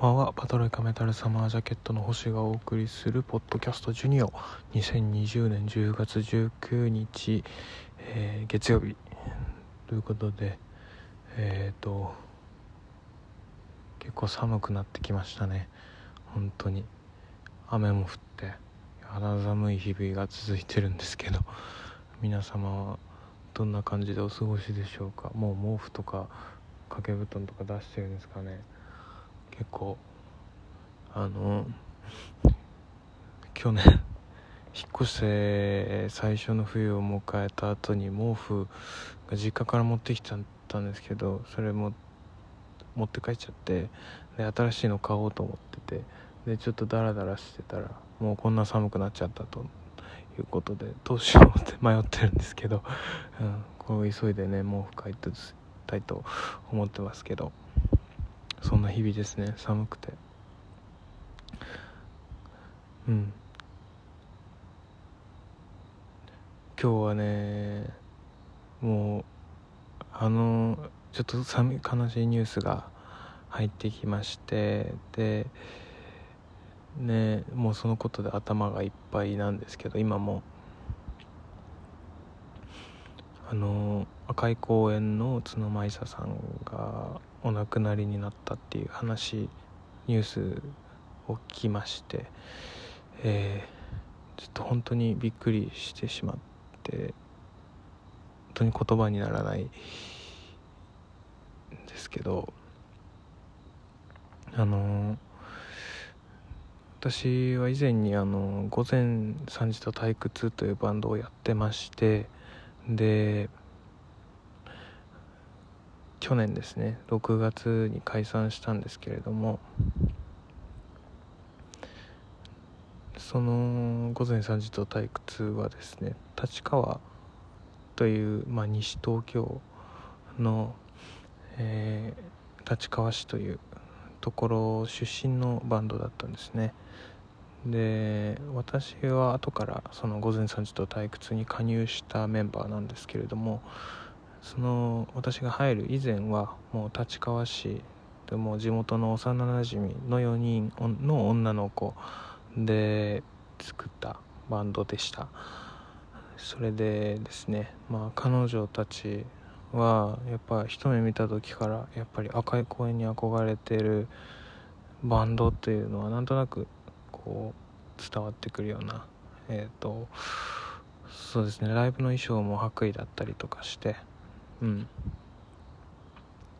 ばんは。パトロイカメタルサマージャケットの星がお送りするポッドキャストジュニオ。2020年10月19日、えー、月曜日。ということでえっ、ー、と結構寒くなってきましたね。本当に。雨も降って肌寒い日々が続いてるんですけど。皆様はどんな感じでお過ごしでしょうか？もう毛布とか掛け布団とか出してるんですかね？結構あの去年引っ越して最初の冬を迎えた後に毛布が実家から持ってきちゃったんですけどそれも持って帰っちゃってで新しいの買おうと思っててでちょっとダラダラしてたらもうこんな寒くなっちゃったということでどうしようって 迷ってるんですけど、うん、これを急いでね毛布買いたいと思ってますけど。そんな日々ですね。寒くて。うん。今日はねもうあのちょっと寒悲しいニュースが入ってきましてでねもうそのことで頭がいっぱいなんですけど今も。あの赤い公園の角舞沙さんがお亡くなりになったっていう話ニュースを聞きまして、えー、ちょっと本当にびっくりしてしまって本当に言葉にならないんですけどあの私は以前にあの「午前3時と退屈」というバンドをやってましてで去年ですね6月に解散したんですけれどもその午前3時と退屈はですね立川という、まあ、西東京の、えー、立川市というところ出身のバンドだったんですね。で私は後からその午前3時と退屈に加入したメンバーなんですけれどもその私が入る以前はもう立川市でも地元の幼なじみの4人の女の子で作ったバンドでした。それでですねまあ彼女たちはやっぱ一目見た時からやっぱり赤い公園に憧れてるバンドっていうのはなんとなくこう伝わってくるようなえっ、ー、とそうですねライブの衣装も白衣だったりとかしてうん。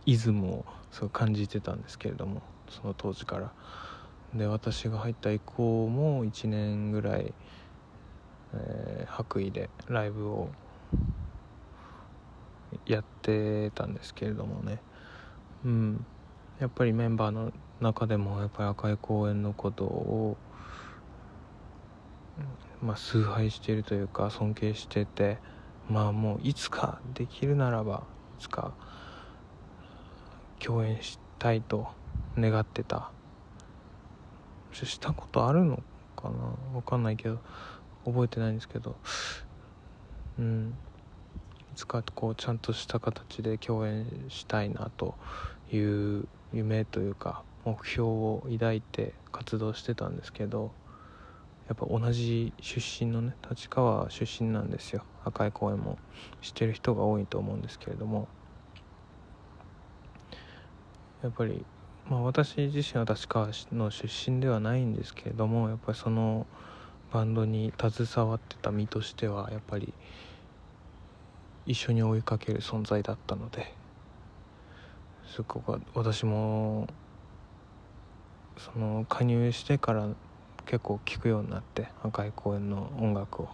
イズムをすごい感じてたんですけれどもその当時から。で私が入った以降も1年ぐらい、えー、白衣でライブをやってたんですけれどもね。うん。やっぱりメンバーの中でもやっぱり赤い公園のことをまあ崇拝しているというか尊敬しててまあもういつかできるならばいつか共演したいと願ってたしたことあるのかな分かんないけど覚えてないんですけどうんいつかこうちゃんとした形で共演したいなという夢というか目標を抱いて活動してたんですけどやっぱ同じ出身のね立川出身なんですよ。赤い公園も知ってる人が多いと思うんですけれども。やっぱりまあ私自身は立川の出身ではないんですけれどもやっぱりそのバンドに携わってた身としてはやっぱり一緒に追いかける存在だったのでそこが私もその加入してから結構聴くようになって赤い公園の音楽を。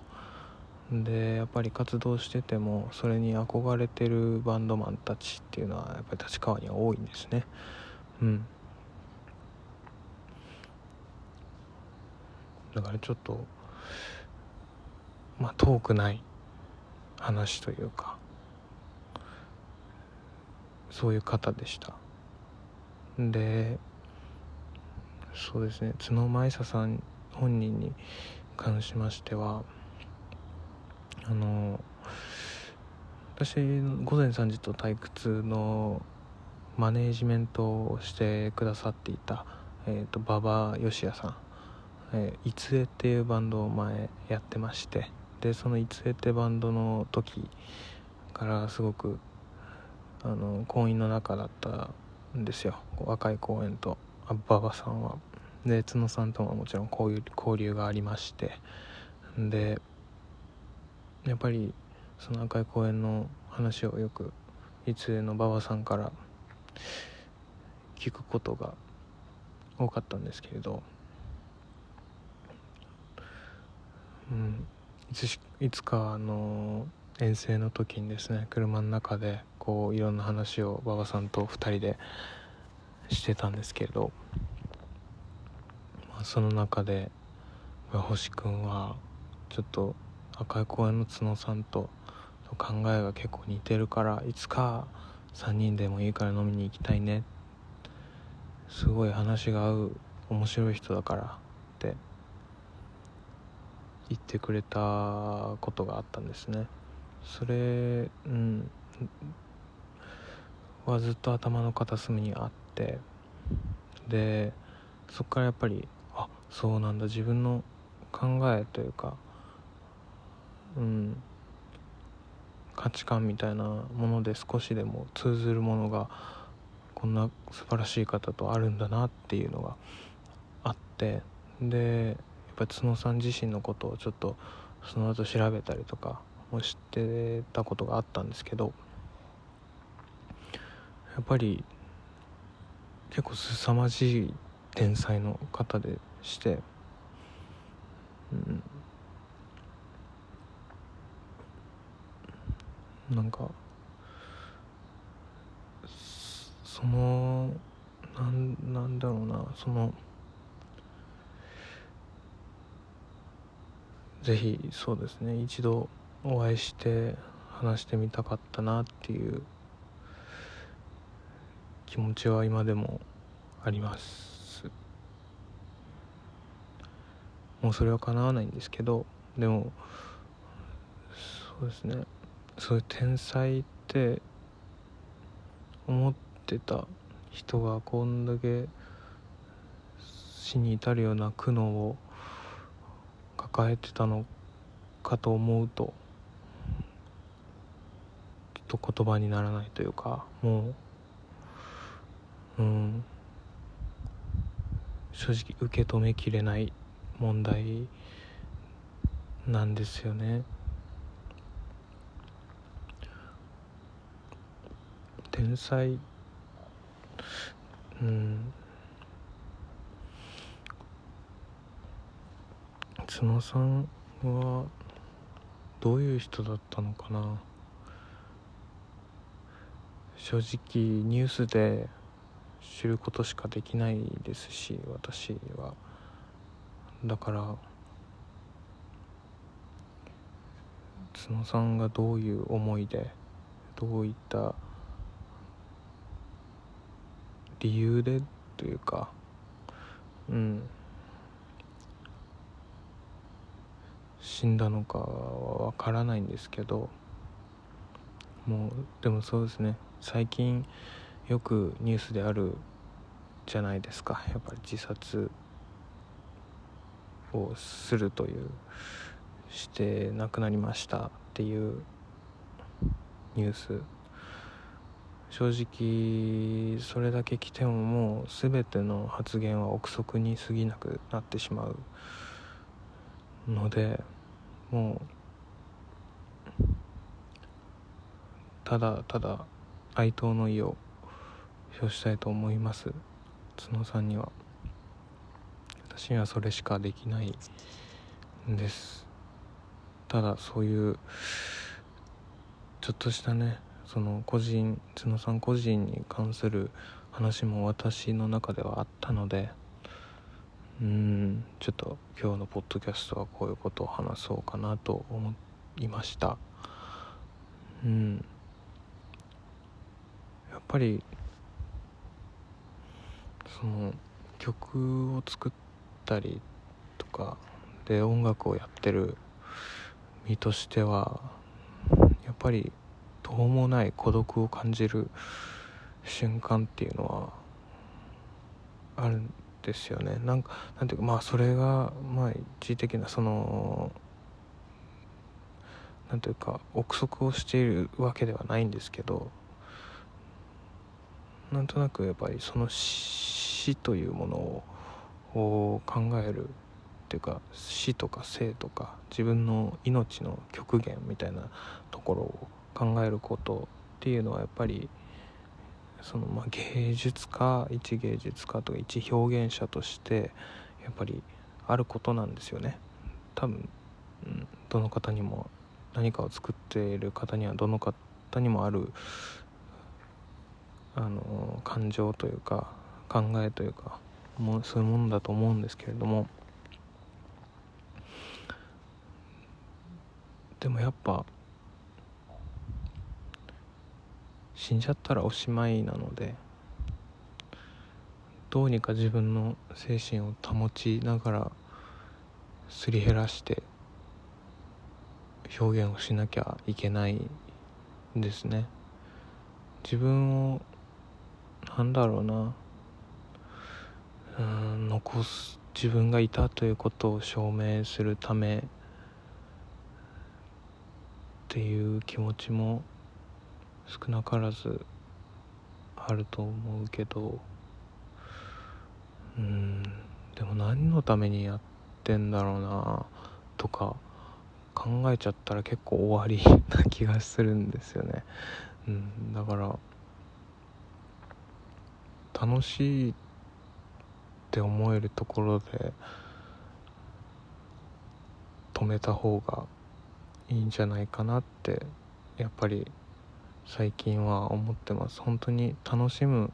でやっぱり活動しててもそれに憧れてるバンドマンたちっていうのはやっぱり立川には多いんですね。うん。だからちょっとまあ遠くない話というかそういう方でした。でそうですね。角舞沙さん本人に関しましてはあの私午前3時と退屈のマネージメントをしてくださっていた、えーと、馬場義也さんえー、いつえっていうバンドを前やってましてでそのいつえってバンドの時からすごくあの婚姻の中だったんですよ。若い公演と。馬場さんは。で角さんとももちろんこういう交流がありまして。でやっぱりその赤い公園の話をよくいつの馬場さんから聞くことが多かったんですけれど。うん。いついつかあの遠征の時にですね車の中でこういろんな話を馬場さんと2人でしてたんですけれど、まあ、その中で星君はちょっと赤い公園の角さんと考えが結構似てるからいつか3人でもいいから飲みに行きたいね。すごい話が合う面白い人だからって言ってくれたことがあったんですね。それうんはずっと頭の片隅にあってでそこからやっぱりあそうなんだ自分の考えというかうん価値観みたいなもので少しでも通ずるものがこんな素晴らしい方とあるんだなっていうのがあってでやっぱり角さん自身のことをちょっとその後調べたりとかもしてたことがあったんですけどやっぱり結構凄まじい天才の方でして、うん、なんかそのなんなんだろうなそのぜひそうですね一度お会いして話してみたかったなっていう気持ちは今でもあります。もうそれは叶わないんですけどでもそうですね。そういう天才って思ってた人がこんだけ死に至るような苦悩を抱えてたのかと思うとちょっと言葉にならないというかもううん。正直受け止めきれない問題なんですよね。天才うん。角さんはどういう人だったのかな。正直ニュースで知ることしかできないですし私は。だから角さんがどういう思いでどういった理由でというかうん。死んだのかは分からないんですけどもうでもそうですね。最近よくニュースであるじゃないですか。やっぱり自殺をするというして亡くなりましたっていうニュース。正直それだけ来てももう全ての発言は憶測に過ぎなくなってしまう。のでもうただただ哀悼の意を表したいと思います。角さんには。私にはそれしかできないんです。ただそういうちょっとしたねその個人角さん個人に関する話も私の中ではあったのでうんちょっと今日のポッドキャストはこういうことを話そうかなと思いました。うん。やっぱりその曲を作ったりとかで音楽をやってる身としてはやっぱり途方もない孤独を感じる瞬間っていうのはあるんですよね。なんかなんていうかまあそれがまあ一時的なそのなんというか憶測をしているわけではないんですけどなんとなくやっぱりその死というものを考えるっていうか死とか生とか自分の命の極限みたいなところを考えることっていうのはやっぱりそのまあ芸術家一芸術家とか一表現者としてやっぱりあることなんですよね。多分、うん、どの方にも何かを作っている方にはどの方にもあるあの感情というか考えというかもうそういうものだと思うんですけれども。でもやっぱ死んじゃったらおしまいなのでどうにか自分の精神を保ちながらすり減らして表現をしなきゃいけないですね。自分をなんだろうな。うん残す自分がいたということを証明するためっていう気持ちも少なからずあると思うけどうんでも何のためにやってんだろうなとか考えちゃったら結構終わりな気がするんですよね、うん、だから楽しいって思えるところで止めた方がいいんじゃないかなってやっぱり最近は思ってます。本当に楽しむ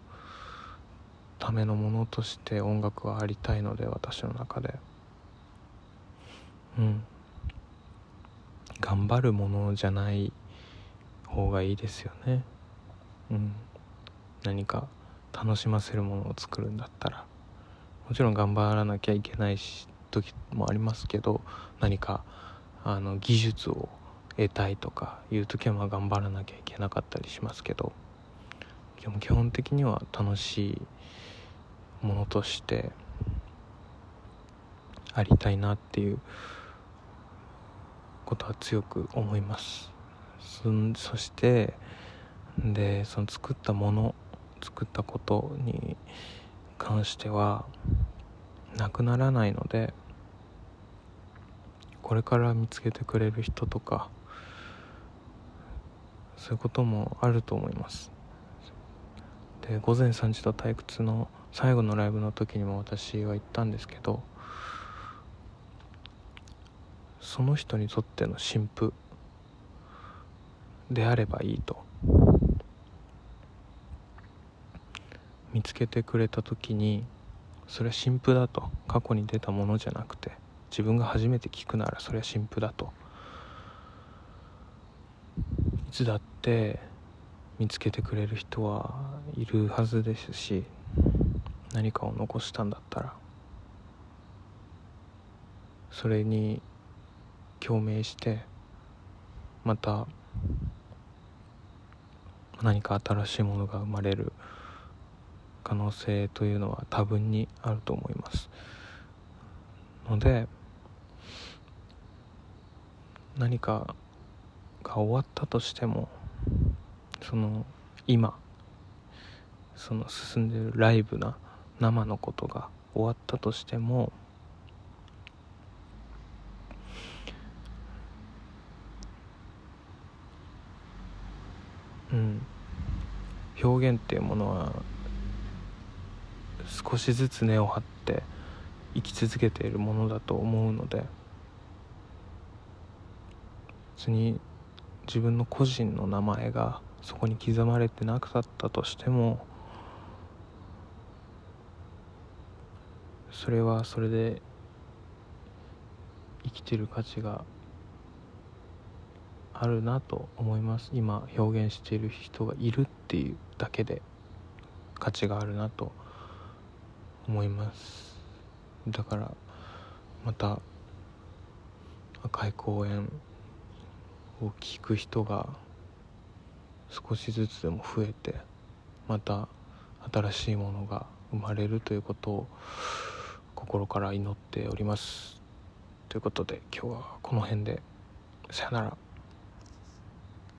ためのものとして音楽はありたいので私の中で。うん。頑張るものじゃない方がいいですよね。うん。何か楽しませるものを作るんだったら。もちろん頑張らなきゃいけないし時もありますけど何かあの技術を得たいとかいう時はまあ頑張らなきゃいけなかったりしますけどでも基本的には楽しいものとしてありたいなっていうことは強く思います。そしてでその作ったもの作ったことに関してはなくならないのでこれから見つけてくれる人とかそういうこともあると思います。で午前3時と退屈の最後のライブの時にも私は言ったんですけどその人にとっての新婦であればいいと。見つけてくれた時にそれは新婦だと。過去に出たものじゃなくて自分が初めて聞くならそれは新婦だと。いつだって見つけてくれる人はいるはずですし何かを残したんだったらそれに共鳴してまた何か新しいものが生まれる可能性というのは多分にあると思います。ので何かが終わったとしてもその今その進んでるライブな生のことが終わったとしてもうん。表現っていうものは少しずつ根を張って生き続けているものだと思うので別に自分の個人の名前がそこに刻まれてなかったとしてもそれはそれで生きてる価値があるなと思います。今表現している人がいるっていうだけで価値があるなと思いますだからまた赤い公園を聞く人が少しずつでも増えてまた新しいものが生まれるということを心から祈っております。ということで今日はこの辺でさよなら。